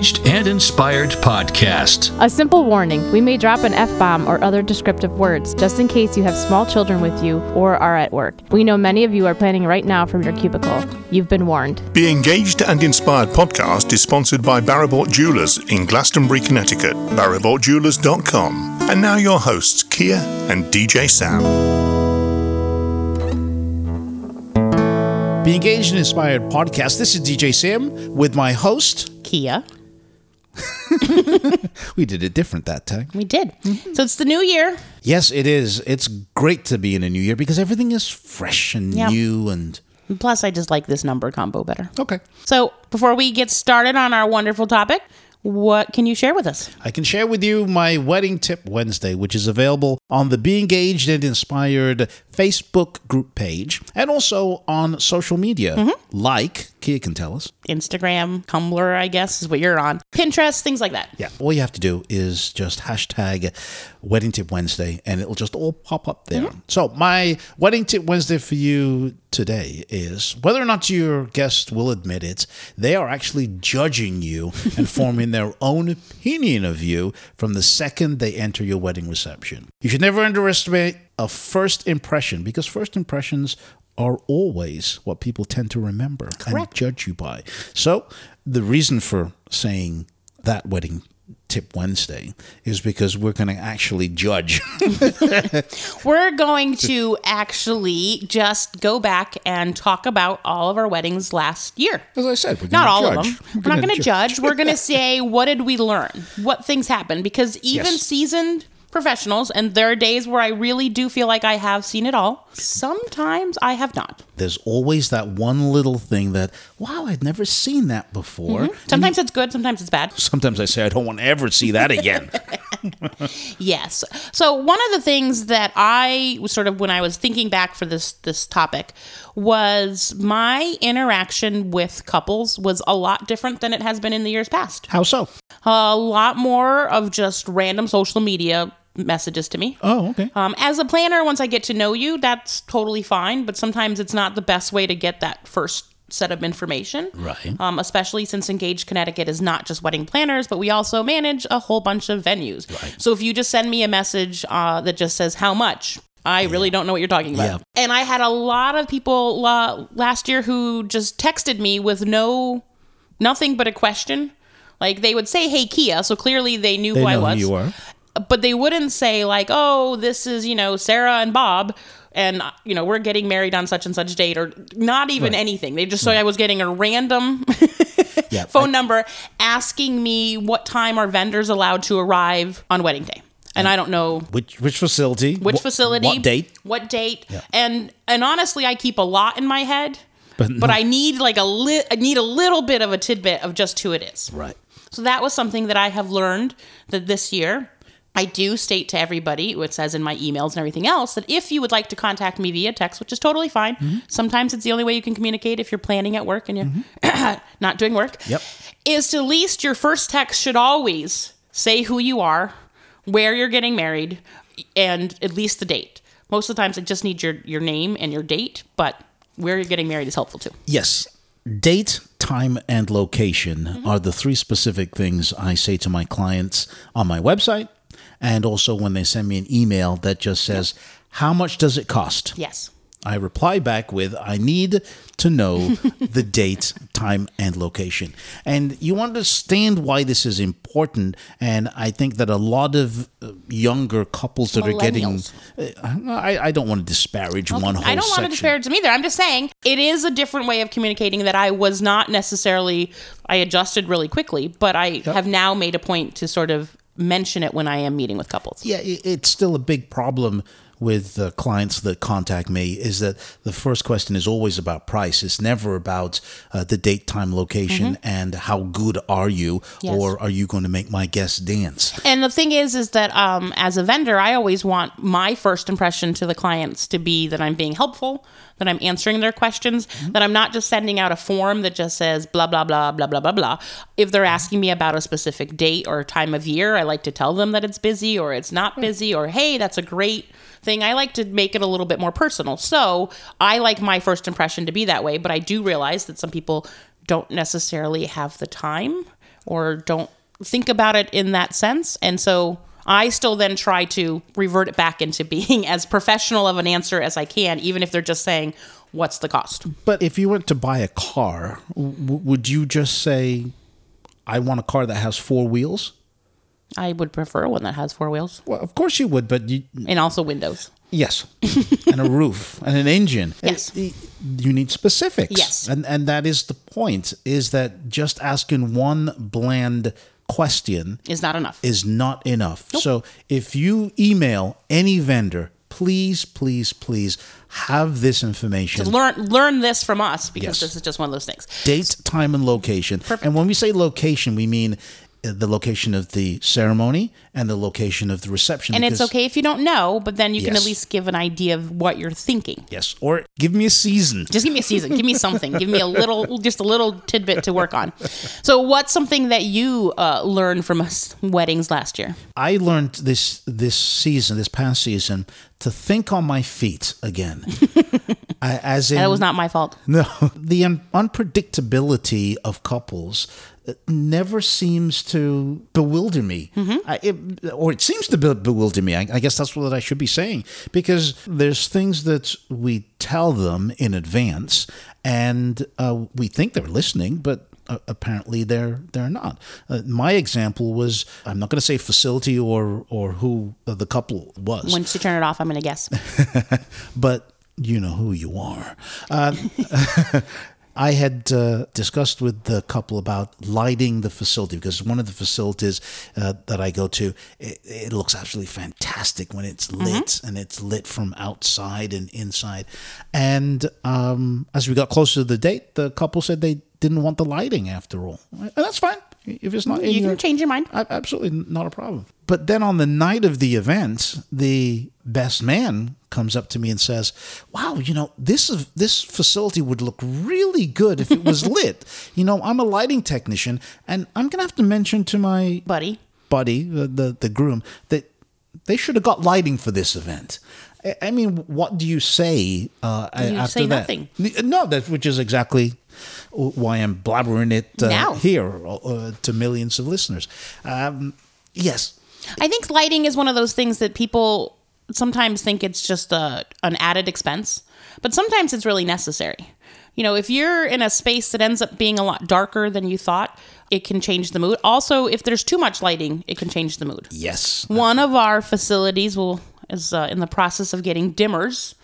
Be Engaged and Inspired podcast. A simple warning we may drop an F bomb or other descriptive words just in case you have small children with you or are at work. We know many of you are planning right now from your cubicle. You've been warned. The Engaged and Inspired podcast is sponsored by Baribault Jewelers in Glastonbury, Connecticut. BaribaultJewelers.com. And now your hosts, Kia and DJ Sam. Be Engaged and Inspired podcast. This is DJ Sam with my host. Kia. We did it different that time. We did. Mm-hmm. So it's the new year. Yes, it is. It's great to be in a new year because everything is fresh and Yeah. new and Plus, I just like this number combo better. okay. So before we get started on our wonderful topic, what can you share with us? I can share with you my wedding tip Wednesday, which is available on the Be Engaged and Inspired Facebook group page and also on social media, Mm-hmm. like Kia can tell us. Instagram, Tumblr, I guess is what you're on. Pinterest, things like that. Yeah. All you have to do is just hashtag wedding tip Wednesday and it'll just all pop up there. So, my wedding tip Wednesday for you today is whether or not your guest will admit it, they are actually judging you and forming their own opinion of you from the second they enter your wedding reception. You should never underestimate a first impression because first impressions are always what people tend to remember and judge you by. So, the reason for saying that wedding tip Wednesday is because we're going to actually judge. We're going to actually just go back and talk about all of our weddings last year. As I said, we're Not all of them. We're, not going to judge. We're going to say, what did we learn? What things happened? Because even Yes. seasoned professionals, and there are days where I really do feel like I have seen it all, sometimes I have not. There's always that one little thing that, wow, I'd never seen that before. Mm-hmm. Sometimes it's good, sometimes it's bad. Sometimes I say, I don't want to ever see that again. Yes. So one of the things that I was sort of when I was thinking back for this this topic was my interaction with couples was a lot different than it has been in the years past. How so? A lot more of just random social media messages to me. Oh, okay. Um, as a planner, once I get to know you, that's totally fine. But sometimes it's not the best way to get that first set of information. Right. Um, especially since Engaged Connecticut is not just wedding planners, but we also manage a whole bunch of venues. Right. So if you just send me a message uh, that just says how much, I really don't know what you're talking about. Yeah. And I had a lot of people uh, last year who just texted me with no, nothing but a question. Like they would say, "Hey Kia," so clearly they knew They who I was who you are. But they wouldn't say like, "Oh, this is you know Sarah and Bob." And you know we're getting married on such and such date, or not even anything. They just so I was getting a random Yeah. phone number asking me what time are vendors allowed to arrive on wedding day, and I don't know Which which facility? which Wh- facility, What date? what date, and and honestly, I keep a lot in my head, But but no- I need like a lit, I need a little bit of a tidbit of just who it is. Right. So that was something that I have learned that this year I do state to everybody, it says in my emails and everything else, that if you would like to contact me via text, which is totally fine, Mm-hmm. sometimes it's the only way you can communicate if you're planning at work and you're not doing work, Yep. is to at least your first text should always say who you are, where you're getting married, and at least the date. Most of the times I just need your, your name and your date, but where you're getting married is helpful too. Yes. Date, time, and location Mm-hmm. are the three specific things I say to my clients on my website and also when they send me an email that just says, How much does it cost? Yes. I reply back with, I need to know the date, time, and location. And you understand why this is important. And I think that a lot of uh, younger couples that are getting, uh, I, I don't want to disparage one whole I don't want to disparage them either. I'm just saying it is a different way of communicating that I was not necessarily. I adjusted really quickly, but I have now made a point to sort of mention it when I am meeting with couples. Yeah, it's still a big problem with the clients that contact me is that the first question is always about price. It's never about uh, the date, time, location, and how good are you, Mm-hmm. Yes. or are you going to make my guests dance? And the thing is, is that um, as a vendor, I always want my first impression to the clients to be that I'm being helpful, that I'm answering their questions, that I'm not just sending out a form that just says blah, blah, blah, blah, blah, blah, blah. If they're asking me about a specific date or time of year, I like to tell them that it's busy or it's not busy or, hey, that's a great thing. I like to make it a little bit more personal. So I like my first impression to be that way, but I do realize that some people don't necessarily have the time or don't think about it in that sense. And so I still then try to revert it back into being as professional of an answer as I can, even if they're just saying, What's the cost? But if you went to buy a car, w- would you just say, I want a car that has four wheels? I would prefer one that has four wheels Well, of course you would, but you, and also windows. yes, and a roof and an engine. Yes. It- you need specifics. Yes. and and that is the point. Is that just asking one bland question Is not enough. is not enough. So if you email any vendor, please, please, please have this information. learn learn this from us because Yes. this is just one of those things. date, time, and location. Perfect. And when we say location, we mean the location of the ceremony and the location of the reception. And it's okay if you don't know, but then you can at least give an idea of what you're thinking. Yes, or give me a season. Just give me a season. give me something. Give me a little, just a little tidbit to work on. So, what's something that you uh, learned from us weddings last year? I learned this this season, this past season, to think on my feet again. I, as in, That was not my fault. No, the un- unpredictability of couples uh, never seems to bewilder me, I, it, or it seems to be- bewilder me. I, I guess that's what I should be saying because there's things that we tell them in advance, and uh, we think they're listening, but. Uh, apparently they're they're not. Uh, my example was I'm not going to say facility or or who the couple was, Once you turn it off, I'm going to guess. but you know who you are. Uh, I had uh, discussed with the couple about lighting the facility because one of the facilities uh, that I go to, it, it looks absolutely fantastic when it's lit and it's lit from outside and inside. And um, as we got closer to the date, the couple said they didn't want the lighting after all, and that's fine if it's not. You your- can change your mind. Absolutely not a problem. But then on the night of the event, the best man comes up to me and says, "Wow, you know this is, this facility would look really good if it was lit. You know, I'm a lighting technician, and I'm gonna have to mention to my Buddy, buddy, the the, the groom, that they should have got lighting for this event." I- I mean, what do you say uh, You after say that? nothing. No, that which is exactly why I'm blabbering it uh, here uh, to millions of listeners. Um, yes, I think lighting is one of those things that people sometimes think it's just a, an added expense, but sometimes it's really necessary. You know, if you're in a space that ends up being a lot darker than you thought, it can change the mood. Also, if there's too much lighting, it can change the mood. yes. One of our facilities will is uh, in the process of getting dimmers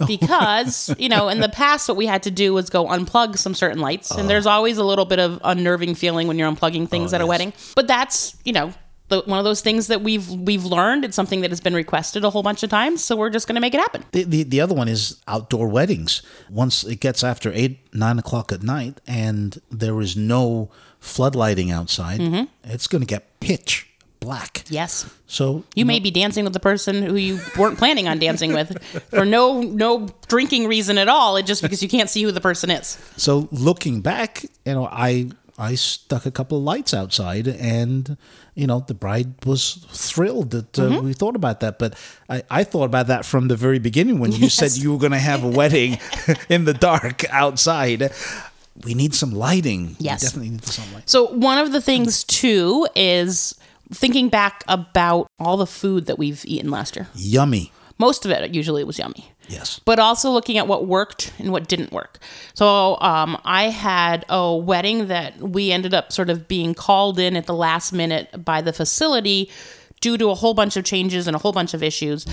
because you know in the past what we had to do was go unplug some certain lights. And there's oh. always a little bit of unnerving feeling when you're unplugging things oh, at a wedding. But that's you know the, one of those things that we've we've learned. It's something that has been requested a whole bunch of times. So we're just going to make it happen. The, the the other one is outdoor weddings. Once it gets after eight nine o'clock at night and there is no floodlighting outside, mm-hmm. it's going to get pitch black. yes So you may be dancing with the person who you weren't planning on dancing with for no no drinking reason at all it just because you can't see who the person is so looking back, you know, I I stuck a couple of lights outside, and you know the bride was thrilled that uh, Mm-hmm. we thought about that. But I, I thought about that from the very beginning when you said you were going to have a wedding in the dark outside. We need some lighting. Yes. we definitely need some light. So one of the things too is thinking back about all the food that we've eaten last year. Yummy. Most of it usually was yummy. Yes. But also looking at what worked and what didn't work. So um, I had a wedding that we ended up sort of being called in at the last minute by the facility due to a whole bunch of changes and a whole bunch of issues.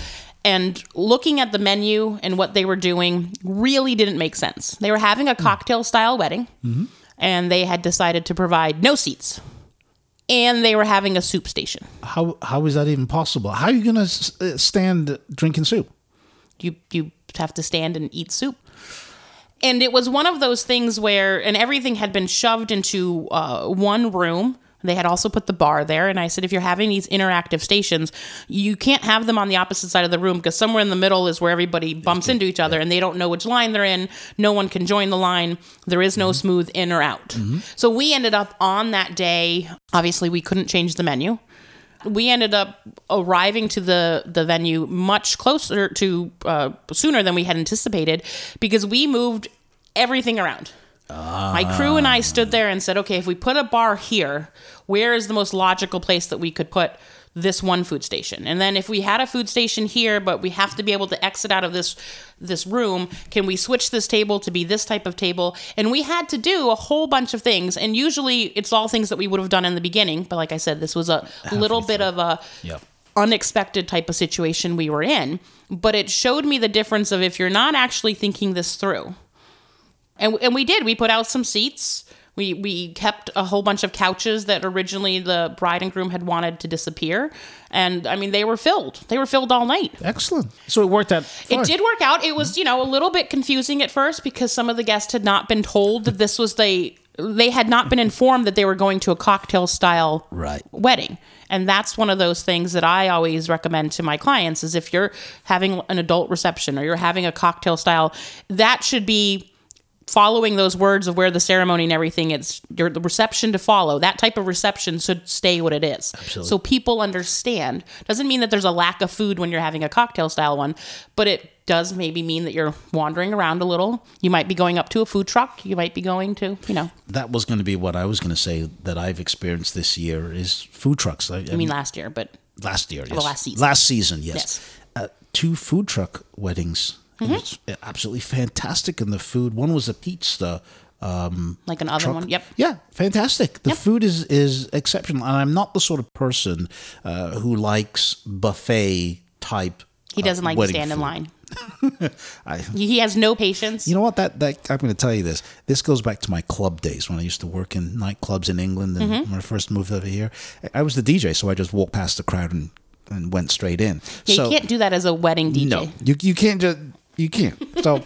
And looking at the menu and what they were doing really didn't make sense. They were having a cocktail style wedding and they had decided to provide no seats. And they were having a soup station. How how is that even possible? How are you going to stand drinking soup? you you have to stand and eat soup and it was one of those things where and everything had been shoved into uh, one room they had also put the bar there and i said if you're having these interactive stations you can't have them on the opposite side of the room because somewhere in the middle is where everybody bumps into each other and they don't know which line they're in. No one can join the line. There is no smooth in or out. So we ended up on that day obviously we couldn't change the menu. We ended up arriving to the the venue much closer to uh, sooner than we had anticipated because we moved everything around. My crew and I stood there and said, okay, if we put a bar here, where is the most logical place that we could put this one food station? And then if we had a food station here, but we have to be able to exit out of this this room, can we switch this table to be this type of table? And we had to do a whole bunch of things. And usually it's all things that we would have done in the beginning. But like I said, this was a little bit of a Yep. unexpected type of situation we were in, but it showed me the difference of if you're not actually thinking this through. And, and we did. We put out some seats. We, we kept a whole bunch of couches that originally the bride and groom had wanted to disappear. And I mean, they were filled. They were filled all night. Excellent. So it worked out. fine. It did work out. It was, you know, a little bit confusing at first because some of the guests had not been told that this was the they had not been informed that they were going to a cocktail style Right. wedding. And that's one of those things that I always recommend to my clients is if you're having an adult reception or you're having a cocktail style, that should be following those words of where the ceremony and everything it's your the reception to follow that type of reception should stay what it is so people understand doesn't mean that there's a lack of food when you're having a cocktail style one but it does maybe mean that you're wandering around a little you might be going up to a food truck you might be going to you know that was going to be what I was going to say that I've experienced this year is food trucks. I, i mean last year but last year, yes. last season. Last season, yes. Yes. Uh, two food truck weddings. It was absolutely fantastic, and the food. One was a pizza. Um, like an oven truck. one yep Yeah, fantastic. The Yep. food is is exceptional, and I'm not the sort of person uh, who likes buffet type. he doesn't uh, like stand in line I, he has no patience you know what? That that I'm going to tell you this. This goes back to my club days when I used to work in nightclubs in England, and Mm-hmm. when I first moved over here, I was the DJ, so I just walked past the crowd and and went straight in. yeah, so, you can't do that as a wedding dj No, you you can't just you can't. So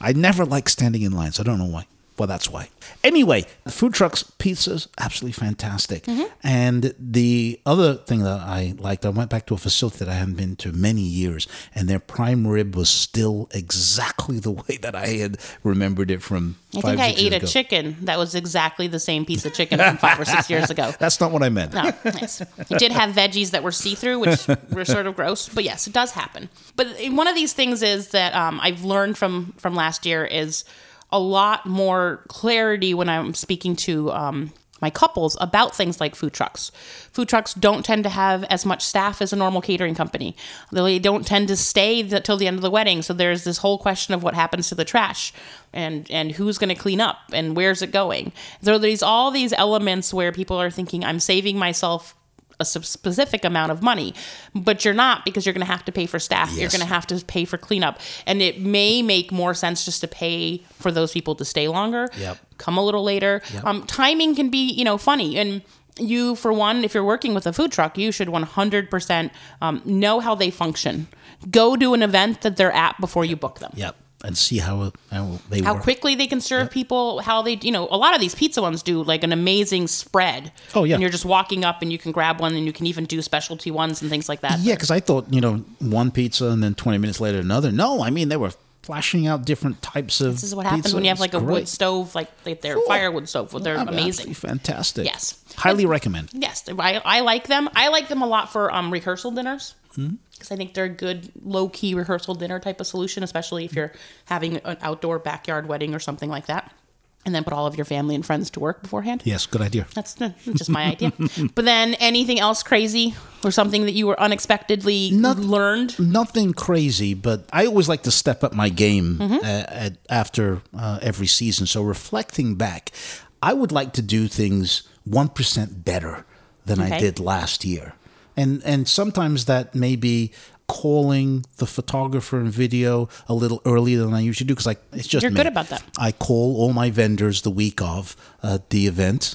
I never like standing in lines. I don't know why. Well, that's why. Anyway, food trucks, pizzas, absolutely fantastic. Mm-hmm. And the other thing that I liked, I went back to a facility that I hadn't been to many years, and their prime rib was still exactly the way that I had remembered it from. I think I ate a ago. chicken that was exactly the same piece of chicken from five or six years ago. That's not what I meant. No, yes. It did have veggies that were see through, which were sort of gross. But yes, it does happen. But one of these things is that um, I've learned from from last year is a lot more clarity when I'm speaking to um, my couples about things like food trucks. Food trucks don't tend to have as much staff as a normal catering company. They don't tend to stay th- till the end of the wedding. So there's this whole question of what happens to the trash and and who's going to clean up and where's it going. There are these all these elements where people are thinking I'm saving myself a specific amount of money, but you're not because you're going to have to pay for staff. You're going to have to pay for cleanup, and it may make more sense just to pay for those people to stay longer. Yep. Come a little later. Um, timing can be you know funny and. You, for one, if you're working with a food truck, you should 100% um, know how they function. Go to an event that they're at before you book them Yep. And see how how they how work. quickly they can serve people, how they, you know, a lot of these pizza ones do like an amazing spread. Oh, yeah. And you're just walking up and you can grab one and you can even do specialty ones and things like that. Yeah, because I thought you know one pizza and then twenty minutes later another. No, I mean they were flashing out different types of. This is what happens when you have like a wood stove, like their firewood stove. They're amazing. Fantastic. Yes. highly recommend. Yes, I, I like them. I like them a lot for um, rehearsal dinners because I think they're a good low key rehearsal dinner type of solution, especially if you're having an outdoor backyard wedding or something like that. And then put all of your family and friends to work beforehand. Yes, good idea. That's just my idea. But then anything else crazy or something that you were unexpectedly learned? Nothing crazy, but I always like to step up my game Mm-hmm. uh, at, after uh, every season. So reflecting back, I would like to do things one percent better than I did last year, and and sometimes that may be calling the photographer and video a little earlier than I usually do because like it's just You're me. good about that. I call all my vendors the week of uh, the event.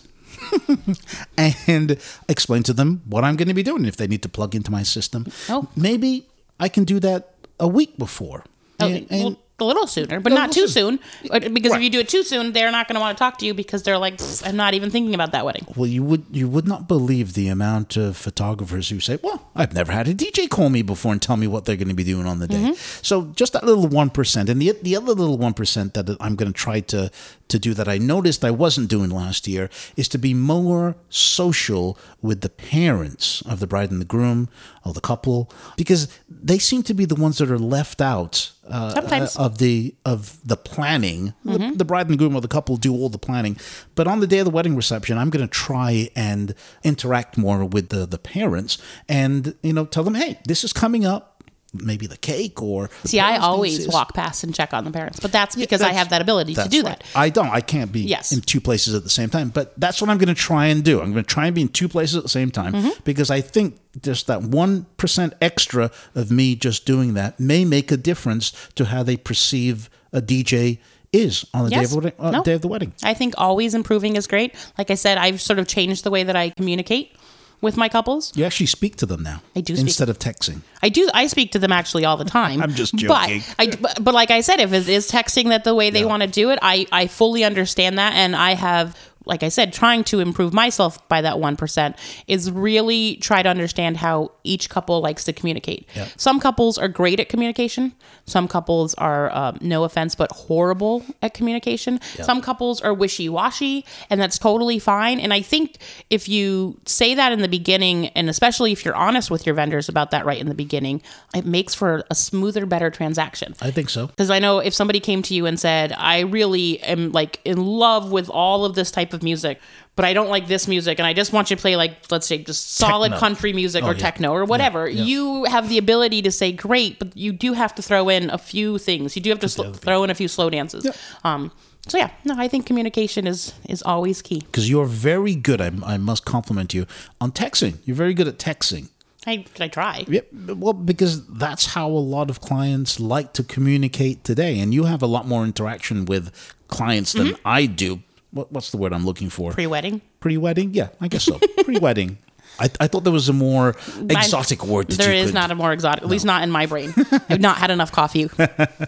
and explain to them what I'm going to be doing if they need to plug into my system. Oh. Maybe I can do that a week before. Oh, And- and- well, a little sooner, but not too soon. Uh, Because Right. if you do it too soon, they're not going to want to talk to you because they're like, I'm not even thinking about that wedding. well, you would you would not believe the amount of photographers who say, "Well, I've never had a DJ call me before and tell me what they're going to be doing on the day." Mm-hmm. So just that little one percent, and the the other little one percent that I'm going to try to to do that I noticed I wasn't doing last year is to be more social with the parents of the bride and the groom or the couple because they seem to be the ones that are left out uh, Sometimes. of the of the planning. The, the bride and the groom or the couple do all the planning, but on the day of the wedding reception, I'm going to try and interact more with the the parents and you know tell them, hey, this is coming up. Maybe the cake or the See, I always pieces. walk past and check on the parents, but that's Yeah, because I have that ability to do right. that. I don't. I can't be Yes. in two places at the same time. But that's what I'm going to try and do. I'm going to try and be in two places at the same time Mm-hmm. because I think just that one percent extra of me just doing that may make a difference to how they perceive a DJ is on the day of, wedding, uh, No. day of the wedding. I think always improving is great. Like I said, I've sort of changed the way that I communicate with my couples. You actually speak to them now. I do speak- instead of texting. I do. I speak to them actually all the time. I'm just joking. But, I, but, but like I said, if it is texting that the way they want to do it, I, I fully understand that. And I have, like I said, trying to improve myself by that 1% is really try to understand how each couple likes to communicate. Some couples are great at communication. Some couples are, um, no offense, but horrible at communication. Some couples are wishy washy, and that's totally fine. And I think if you say that in the beginning, and especially if you're honest with your vendors about that right in the beginning, it makes for a smoother, better transaction. I think so. Because I know if somebody came to you and said, I really am like in love with all of this type of music, but I don't like this music, and I just want you to play like, let's say, just solid Techno. country music Oh, or yeah. techno or whatever, yeah. you have the ability to say, great, but you do have to throw in a few things. You do have to sl- throw in a few slow dances. Um, so yeah, no, I think communication is is always key. Because you're very good, I, I must compliment you, on texting. You're very good at texting. I, I try. Yep. Well, because that's how a lot of clients like to communicate today, and you have a lot more interaction with clients than Mm-hmm. I do. What, what's the word I'm looking for? Pre-wedding. Pre-wedding? Yeah, I guess so. Pre-wedding. I, I thought there was a more exotic word. There is could, not a more exotic, at least not in my brain. I've not had enough coffee.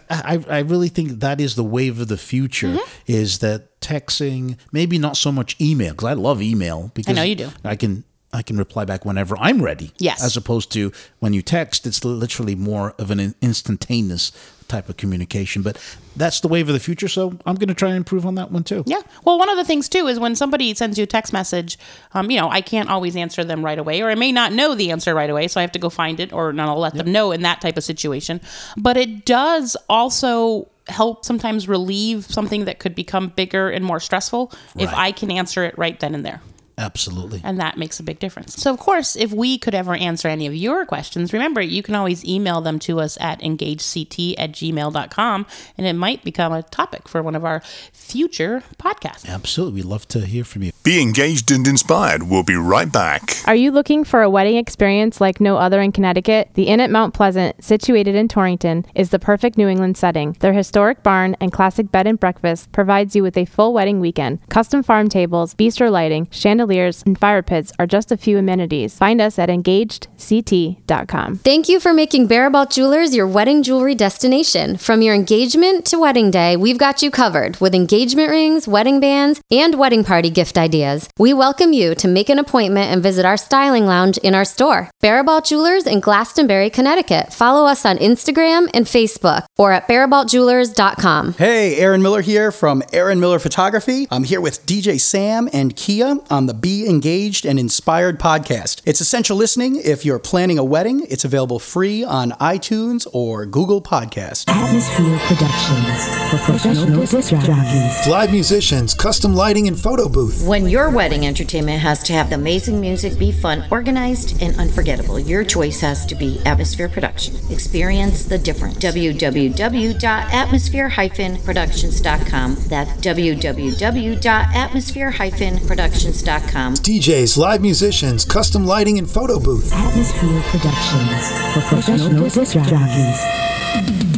I, I really think that is the wave of the future. Mm-hmm. Is that texting? Maybe not so much email because I love email because I know you do. I can I can reply back whenever I'm ready. Yes. As opposed to when you text, it's literally more of an instantaneous type of communication. But that's the wave of the future. So I'm going to try and improve on that one too. Yeah. Well, one of the things too is when somebody sends you a text message, um, you know, I can't always answer them right away, or I may not know the answer right away, so I have to go find it, or not, I'll let them know in that type of situation. But it does also help sometimes relieve something that could become bigger and more stressful if I can answer it right then and there. Absolutely. And that makes a big difference. So, of course, if we could ever answer any of your questions, remember you can always email them to us at engagedct at gmail.com and it might become a topic for one of our future podcasts. Absolutely. We'd love to hear from you. Be engaged and inspired. We'll be right back. Are you looking for a wedding experience like no other in Connecticut? The Inn at Mount Pleasant, situated in Torrington, is the perfect New England setting. Their historic barn and classic bed and breakfast provides you with a full wedding weekend. Custom farm tables, bistro lighting, chandeliers, and fire pits are just a few amenities. Find us at engagedct.com. Thank you for making Baribault Jewelers your wedding jewelry destination. From your engagement to wedding day, we've got you covered with engagement rings, wedding bands, and wedding party gift ideas. We welcome you to make an appointment and visit our styling lounge in our store, Baribault Jewelers in Glastonbury, Connecticut. Follow us on Instagram and Facebook or at baribaultjewelers.com. Hey, Airen Miller here from Airen Miller Photography. I'm here with DJ Sam and Kia on the Be Engaged and Inspired podcast. It's essential listening if you're planning a wedding. It's available free on iTunes or Google Podcast. Atmosphere Productions for professional disc jockeys. Live musicians, custom lighting, and photo booth. When your wedding entertainment has to have the amazing music be fun, organized, and unforgettable, your choice has to be Atmosphere Production. Experience the difference. www.atmosphere-productions.com. That's www.atmosphere-productions.com. DJs, live musicians, custom lighting, and photo booth. Atmosphere Productions for professional disc jockeys.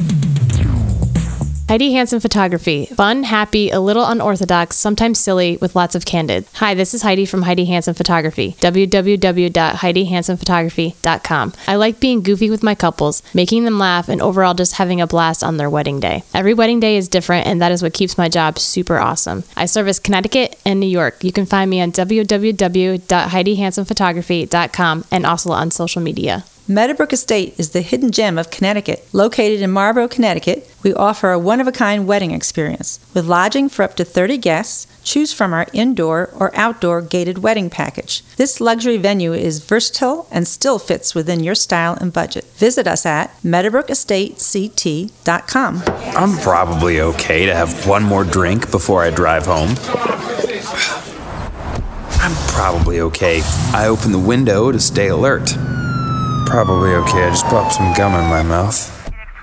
Heidi Hansen Photography. Fun, happy, a little unorthodox, sometimes silly, with lots of candid. Hi, this is Heidi from Heidi Hansen Photography. www.heidihansenphotography.com. I like being goofy with my couples, making them laugh, and overall just having a blast on their wedding day. Every wedding day is different, and that is what keeps my job super awesome. I service Connecticut and New York. You can find me on www.heidihansenphotography.com and also on social media. Meadowbrook Estate is the hidden gem of Connecticut. Located in Marlborough, Connecticut, We offer a one of a kind wedding experience with lodging for up to 30 guests. Choose from our indoor or outdoor gated wedding package. This luxury venue is versatile and still fits within your style and budget. Visit us at meadowbrookestatect.com. I'm probably okay to have one more drink before I drive home. I'm probably okay. I open the window to stay alert. Probably okay. I just popped some gum in my mouth.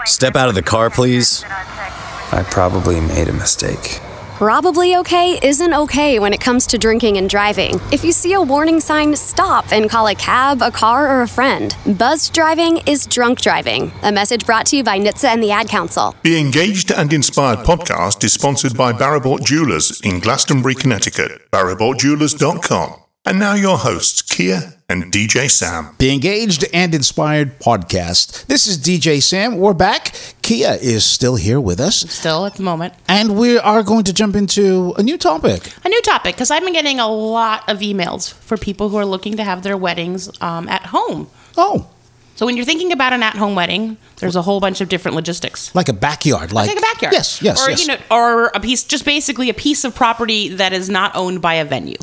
Step out of the car, please. I probably made a mistake. Probably okay isn't okay when it comes to drinking and driving. If you see a warning sign, stop and call a cab, a car, or a friend. Buzzed driving is drunk driving. A message brought to you by NHTSA and the Ad Council. The Engaged and Inspired podcast is sponsored by Baribault Jewelers in Glastonbury, Connecticut. BaribaultJewelers.com. And now your hosts, Kia and DJ Sam. The Engaged and Inspired podcast. This is DJ Sam. We're back. Kia is still here with us. Still at the moment. And we are going to jump into a new topic. A new topic, because I've been getting a lot of emails for people who are looking to have their weddings um, at home. Oh. So when you're thinking about an at-home wedding, there's a whole bunch of different logistics. Like a backyard, like, like a backyard. Yes, yes, or yes. you know, or a piece, just basically a piece of property that is not owned by a venue.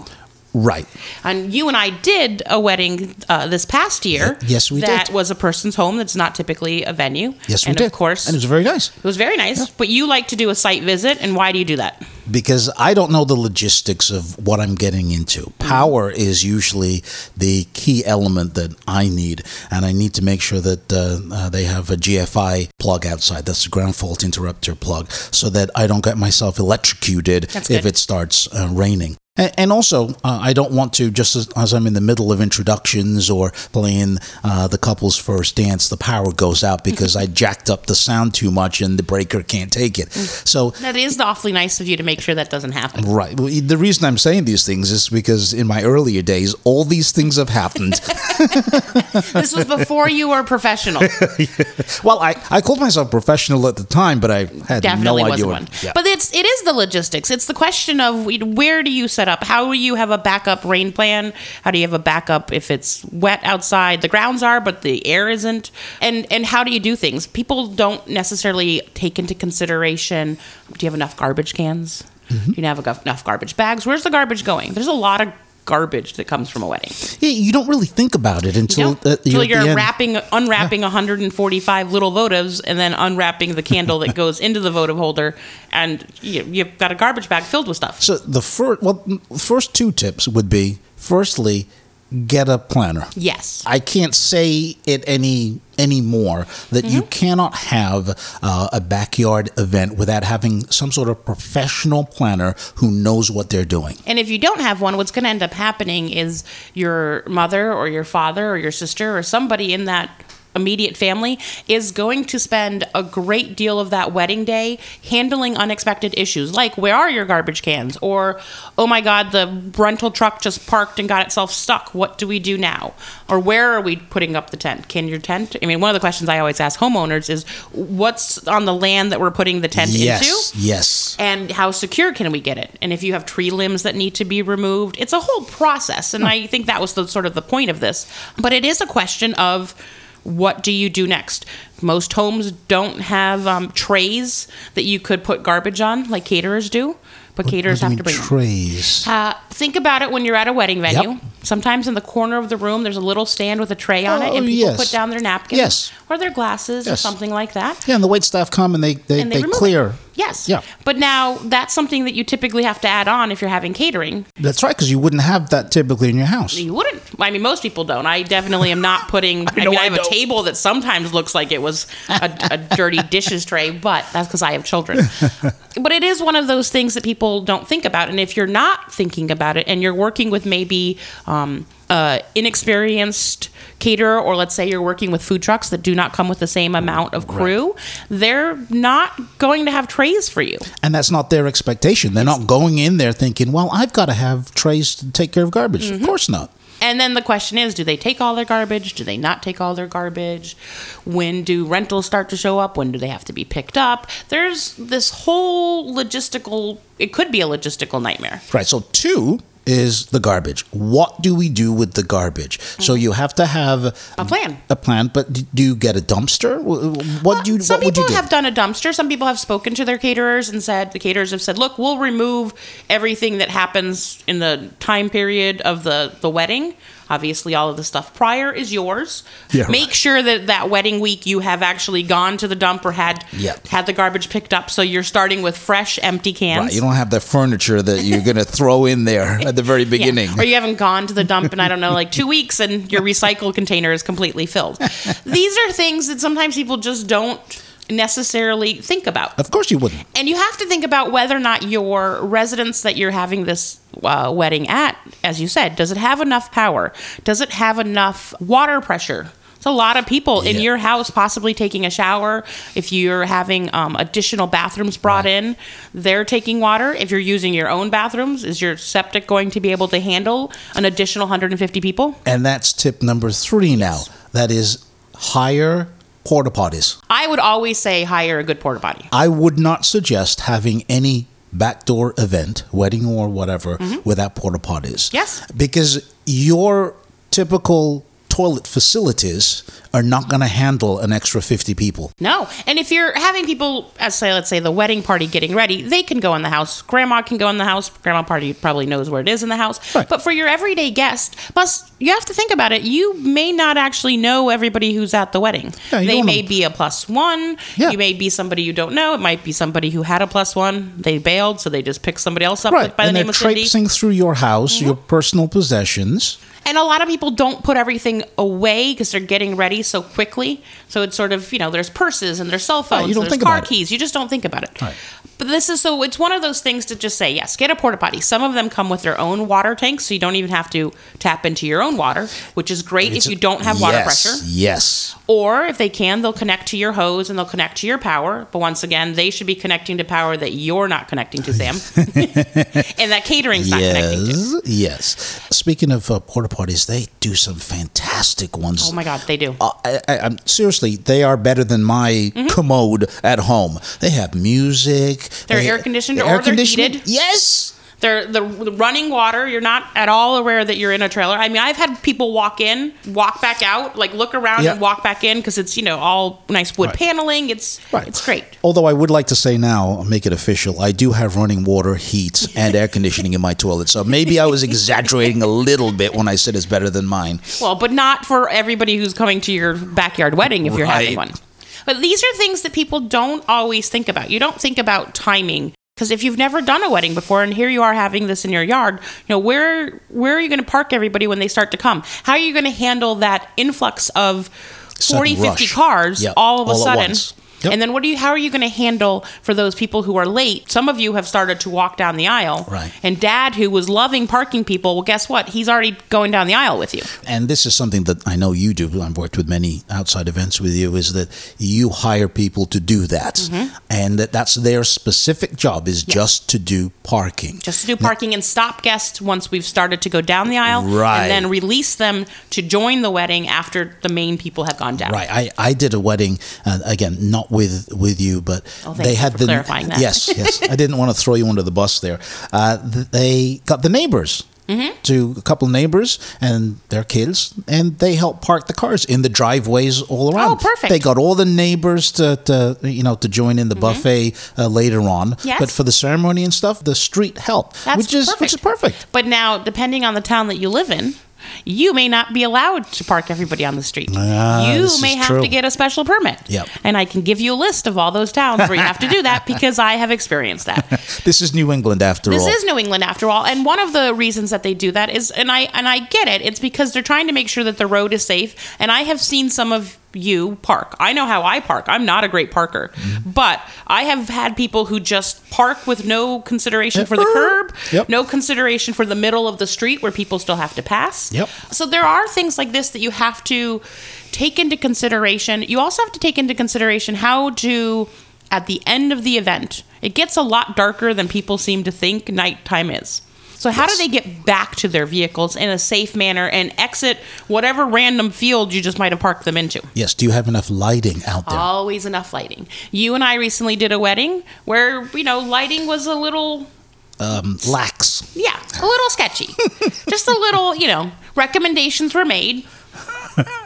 Right. And you and I did a wedding uh, this past year. Yes, we that did. That was a person's home. That's not typically a venue. Yes, we and did. Of course, And it was very nice. it was very nice. But you like to do a site visit, and why do you do that? because I don't know the logistics of what I'm getting into. Power is usually the key element that I need, and I need to make sure that uh, uh, they have a GFI plug outside. That's a ground fault interrupter plug, so that I don't get myself electrocuted if it starts uh, raining. And, also, uh, I don't want to just as, as I'm in the middle of introductions or playing uh, the couple's first dance, the power goes out because I jacked up the sound too much and the breaker can't take it. So That is awfully nice of you to make sure that doesn't happen. Right. Well, the reason I'm saying these things is because in my earlier days, all these things have happened. this was before you were professional. well, I, I called myself professional at the time, but I had Definitely no idea wasn't what. one. Yeah. But it's it is the logistics. It's the question of where do you set up? How do you have a backup rain plan? How do you have a backup if it's wet outside? The grounds are, but the air isn't. And and how do you do things? People don't necessarily take into consideration. Do you have enough garbage cans? Mm-hmm. Do you have enough garbage bags? Where's the garbage going? There's a lot of garbage that comes from a wedding. Yeah, you don't really think about it until, you uh, until you're, you're wrapping, unwrapping 145 little votives, and then unwrapping the candle that goes into the votive holder, and you, you've got a garbage bag filled with stuff. So the first, well, first two tips would be: firstly, get a planner. Yes. I can't say it any anymore that you Mm-hmm. cannot have uh, a backyard event without having some sort of professional planner who knows what they're doing. And if you don't have one, what's going to end up happening is your mother or your father or your sister or somebody in that immediate family is going to spend a great deal of that wedding day handling unexpected issues like where are your garbage cans? Or oh my god the rental truck just parked and got itself stuck. What do we do now? Or where are we putting up the tent? Can your tent i mean one of the questions i always ask homeowners is what's on the land that we're putting the tent yes, into? yes. and how secure can we get it? And if you have tree limbs that need to be removed it's a whole process. And i think that was the sort of the point of this. But it is a question of what do you do next most homes don't have um, trays that you could put garbage on like caterers do but caterers What have to bring trays. Uh, think about it when you're at a wedding venue. Yep. Sometimes in the corner of the room, there's a little stand with a tray on it, Oh, and people yes. put down their napkins Yes. or their glasses or something like that. Yeah, and the wait staff come and they they, And they they, clear. Yes. Yeah. But now that's something that you typically have to add on if you're having catering. That's right, because you wouldn't have that typically in your house. You wouldn't. I mean, most people don't. I definitely am not putting. I, mean, I I have a don't. table that sometimes looks like it was a, a dirty dishes tray, but that's because I have children. but it is one of those things that people don't think about. And if you're not thinking about it, and you're working with maybe um, uh, inexperienced caterer, or let's say you're working with food trucks that do not come with the same amount of crew, they're not going to have trays for you. And that's not their expectation. They're not going in there thinking, well, I've got to have trays to take care of garbage. Mm-hmm. Of course not. And then the question is, do they take all their garbage? Do they not take all their garbage? When do rentals start to show up? When do they have to be picked up? There's this whole logistical, it could be a logistical nightmare. Right. So, two, is the garbage. What do we do with the garbage? So you have to have Mm-hmm. A plan. A plan, but do you get a dumpster? Wh- What do you? Some what would people do? have done a dumpster. Some people have spoken to their caterers and said the caterers have said, "Look, we'll remove everything that happens in the time period of the the wedding. Obviously, all of the stuff prior is yours. Yeah, Make sure that that wedding week you have actually gone to the dump or had Yep. had the garbage picked up, so you're starting with fresh, empty cans. Right, you don't have the furniture that you're going to throw in there at the very Yeah. beginning. Or you haven't gone to the dump in, I don't know, like two weeks and your recycle container is completely filled. These are things that sometimes people just don't necessarily think about. Of course, you wouldn't. And you have to think about whether or not your residence that you're having this uh, wedding at, as you said, does it have enough power? Does it have enough water pressure? It's a lot of people in your house possibly taking a shower. If you're having um, additional bathrooms brought in, they're taking water. If you're using your own bathrooms, is your septic going to be able to handle an additional 150 people? And that's tip number three now. That is hire porta potties. I would always say hire a good porta potty. I would not suggest having any backdoor event, wedding or whatever, without porta potties. Mm-hmm. Yes. Because your typical toilet facilities are not going to handle an extra 50 people. No. And if you're having people, as say, let's say the wedding party getting ready, they can go in the house. Grandma can go in the house. Grandma party probably knows where it is in the house. But for your everyday guest, plus you have to think about it. You may not actually know everybody who's at the wedding. Yeah, they may be a plus one. Yeah. You may be somebody you don't know. It might be somebody who had a plus one. They bailed, so they just picked somebody else up Right. by the and name they're of Cindy. traipsing through your house, mm-hmm. your personal possessions. And a lot of people don't put everything away because they're getting ready so quickly. So it's sort of, you know, there's purses and there's cell phones, Right, you don't there's think car about it. keys. You just don't think about it. Right. But this is so it's one of those things to just say, yes, get a porta potty. Some of them come with their own water tanks, so you don't even have to tap into your own water, which is great if you don't have water yes, pressure. Yes. Or if they can, they'll connect to your hose and they'll connect to your power. But once again, they should be connecting to power that you're not connecting to, Sam. and that catering's not connecting to. Yes, yes. Speaking of uh, porta potties, they do some fantastic ones. Oh my God, they do. Uh, I, I, I'm seriously, they are better than my Mm-hmm. commode at home. They have music. They're they- air conditioned they're or air they're conditioned. heated. Yes. They're the, the running water. You're not at all aware that you're in a trailer. I mean, I've had people walk in, walk back out, like look around Yeah. and walk back in because it's you know all nice wood Right. paneling. It's it's great. Although I would like to say now, make it official, I do have running water, heat, and air conditioning in my toilet. So maybe I was exaggerating a little bit when I said it's better than mine. Well, but not for everybody who's coming to your backyard wedding if you're having one. But these are things that people don't always think about. You don't think about timing because if you've never done a wedding before and here you are having this in your yard, you know, where where are you going to park everybody when they start to come? How are you going to handle that influx of 40, 50 cars Yep, all of a all at sudden? Once. And then what do you how are you going to handle for those people who are late? Some of you have started to walk down the aisle. Right. And dad who was loving parking people, well guess what? He's already going down the aisle with you. And this is something that I know you do. I've worked with many outside events with you. Is that you hire people to do that, Mm-hmm. and that that's their specific job is just to do parking. just to do parking and stop guests once we've started to go down the aisle Right. and then release them to join the wedding after the main people have gone down Right. I, I did a wedding uh, again, not with with you, but Oh, they had the yes, yes. I didn't want to throw you under the bus there. Uh, they got the neighbors. Mm-hmm. To a couple of neighbors and their kids, and they helped park the cars in the driveways all around. Oh, perfect. They got all the neighbors to, to you know to join in the buffet uh, later on. Mm-hmm. Yes. But for the ceremony and stuff, the street helped, That's which is which is perfect. but now depending on the town that you live in you may not be allowed to park everybody on the street Ah, you may have true. to get a special permit Yep. and i can give you a list of all those towns where you have to do that because i have experienced that This is New England after this all. This is New England after all, and one of the reasons that they do that is, and I and I get it. It's because they're trying to make sure that the road is safe. And I have seen some of you park. I know how I park. I'm not a great parker, Mm-hmm. but I have had people who just park with no consideration for the curb, Yep. no consideration for the middle of the street where people still have to pass. Yep. So there are things like this that you have to take into consideration. You also have to take into consideration how to, at the end of the event, it gets a lot darker than people seem to think nighttime is. So how do they get back to their vehicles in a safe manner and exit whatever random field you just might have parked them into? Yes. Do you have enough lighting out there? Always enough lighting. You and I recently did a wedding where, you know, lighting was a little um, lax. Yeah, a little sketchy. Just a little, you know, recommendations were made.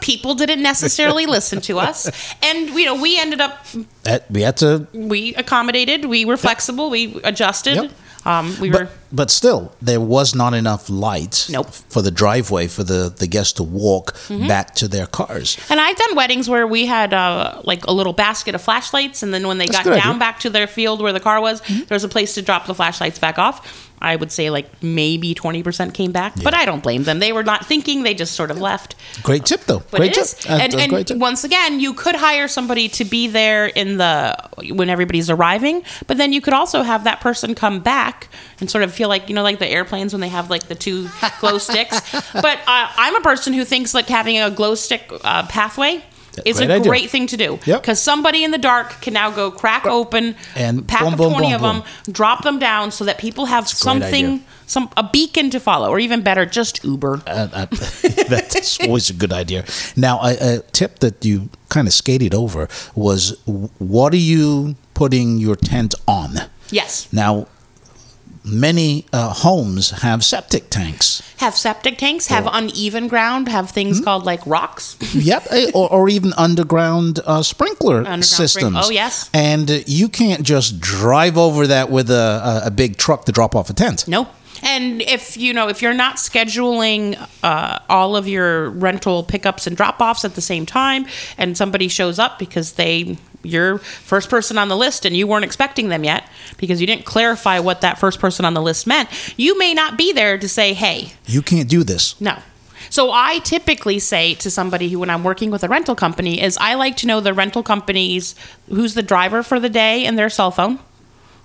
People didn't necessarily listen to us. And, you know, we ended up, Uh, we had to, we accommodated, we were flexible, we adjusted. Yep. Um, we were, but still, there was not enough light Nope. for the driveway for the, the guests to walk Mhm. back to their cars. and I've done weddings where we had uh, like a little basket of flashlights, and then when they That's got down idea. Mm-hmm. back to their field where the car was, there was a place to drop the flashlights back off. I would say like maybe 20% came back, but I don't blame them. They were not thinking, they just sort of left. Great tip, though. But great tip. And and great tip. once again, you could hire somebody to be there in the when everybody's arriving, but then you could also have that person come back and sort of feel like you know, like the airplanes when they have like the two glow sticks. But uh, I'm a person who thinks like having a glow stick uh, pathway. Is Great a idea. great thing to do Yep. because somebody in the dark can now go crack open And pack boom, of boom, 20 boom, of them drop them down so that people have great something some a beacon to follow or even better just uber Uh, uh, that's always a good idea. Now, a, a tip that you kind of skated over was what are you putting your tent on? yes Now, many uh, homes have septic tanks. have septic tanks, have uneven ground, have things Hmm? called like rocks. yep, eh, or, or even underground uh, sprinkler Underground systems. sprink- oh, yes. and uh, you can't just drive over that with a, a, big truck to drop off a tent. Nope. And if you know if you're not scheduling uh, all of your rental pickups and drop offs at the same time, and somebody shows up because they you're first person on the list and you weren't expecting them yet because you didn't clarify what that first person on the list meant, you may not be there to say, "Hey, You can't do this. No. So I typically say to somebody who, when I'm working with a rental company, is I like to know the rental company's who's the driver for the day and their cell phone.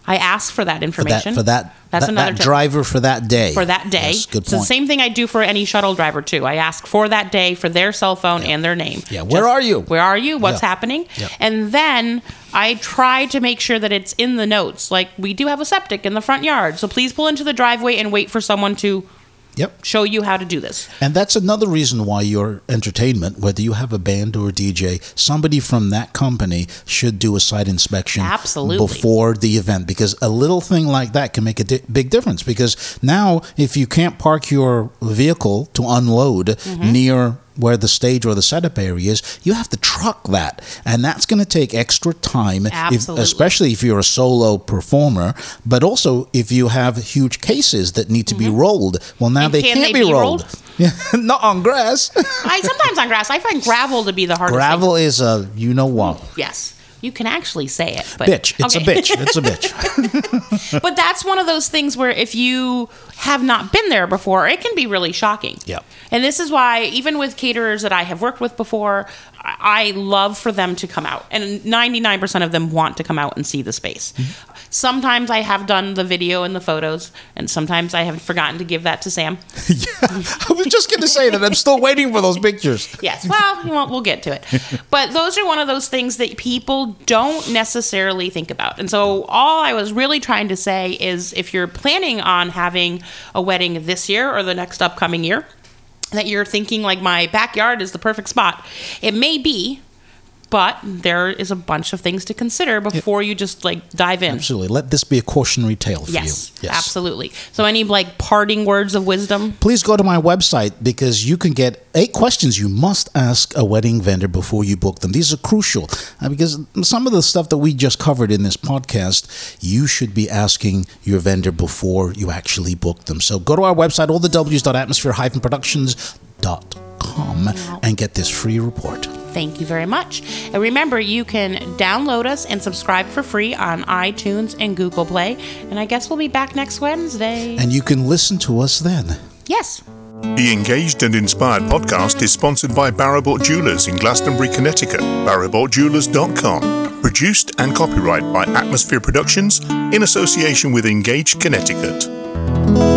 I ask for that For that, information. for that, That's that, another that driver for that day. for that day. Yes, good point. It's the same thing I do for any shuttle driver too. I ask for that day for their cell phone and their name. Yeah, where are you? Where are you? What's Yeah. happening? Yeah. And then I try to make sure that it's in the notes. Like we do have a septic in the front yard, so please pull into the driveway and wait for someone to Yep. show you how to do this. And that's another reason why your entertainment, whether you have a band or a DJ, somebody from that company should do a site inspection Absolutely. before the event because a little thing like that can make a di- big difference. Because now, if you can't park your vehicle to unload Mm-hmm. near where the stage or the setup area is, you have to truck that, and that's going to take extra time, if, especially if you're a solo performer. But also, if you have huge cases that need to be rolled, well, now Mm-hmm. And they can can't they be be rolled. rolled? Yeah, not on grass. I sometimes on grass. I find gravel to be the hardest. thing. Gravel is a you know what. Yes, you can actually say it. But, bitch. It's Okay. a bitch. It's a bitch. but that's one of those things where if you have not been there before, it can be really shocking. Yep. And this is why, even with caterers that I have worked with before, I I love for them to come out. And 99% of them want to come out and see the space. Mm-hmm. Sometimes I have done the video and the photos, and sometimes I have forgotten to give that to Sam. yeah, I was just going to say that I'm still waiting for those pictures. Yes, well, know, we'll get to it. But those are one of those things that people don't necessarily think about. And so, all I was really trying to say is if you're planning on having a wedding this year or the next upcoming year, that you're thinking like my backyard is the perfect spot, it may be. But there is a bunch of things to consider before you just like dive in. Absolutely. Let this be a cautionary tale for Yes, you. absolutely. So, any like parting words of wisdom? Please go to my website because you can get eight questions you must ask a wedding vendor before you book them. These are crucial uh, because some of the stuff that we just covered in this podcast, you should be asking your vendor before you actually book them. So go to our website, all the w's.atmospherehyphenproductions.com and get this free report. Thank you very much. And remember, you can download us and subscribe for free on iTunes and Google Play. And I guess we'll be back next Wednesday. And you can listen to us then. Yes. The Engaged and Inspired podcast is sponsored by Baribault Jewelers in Glastonbury, Connecticut. BaribaultJewelers.com. Produced and copyright by Atmosphere Productions in association with Engaged Connecticut.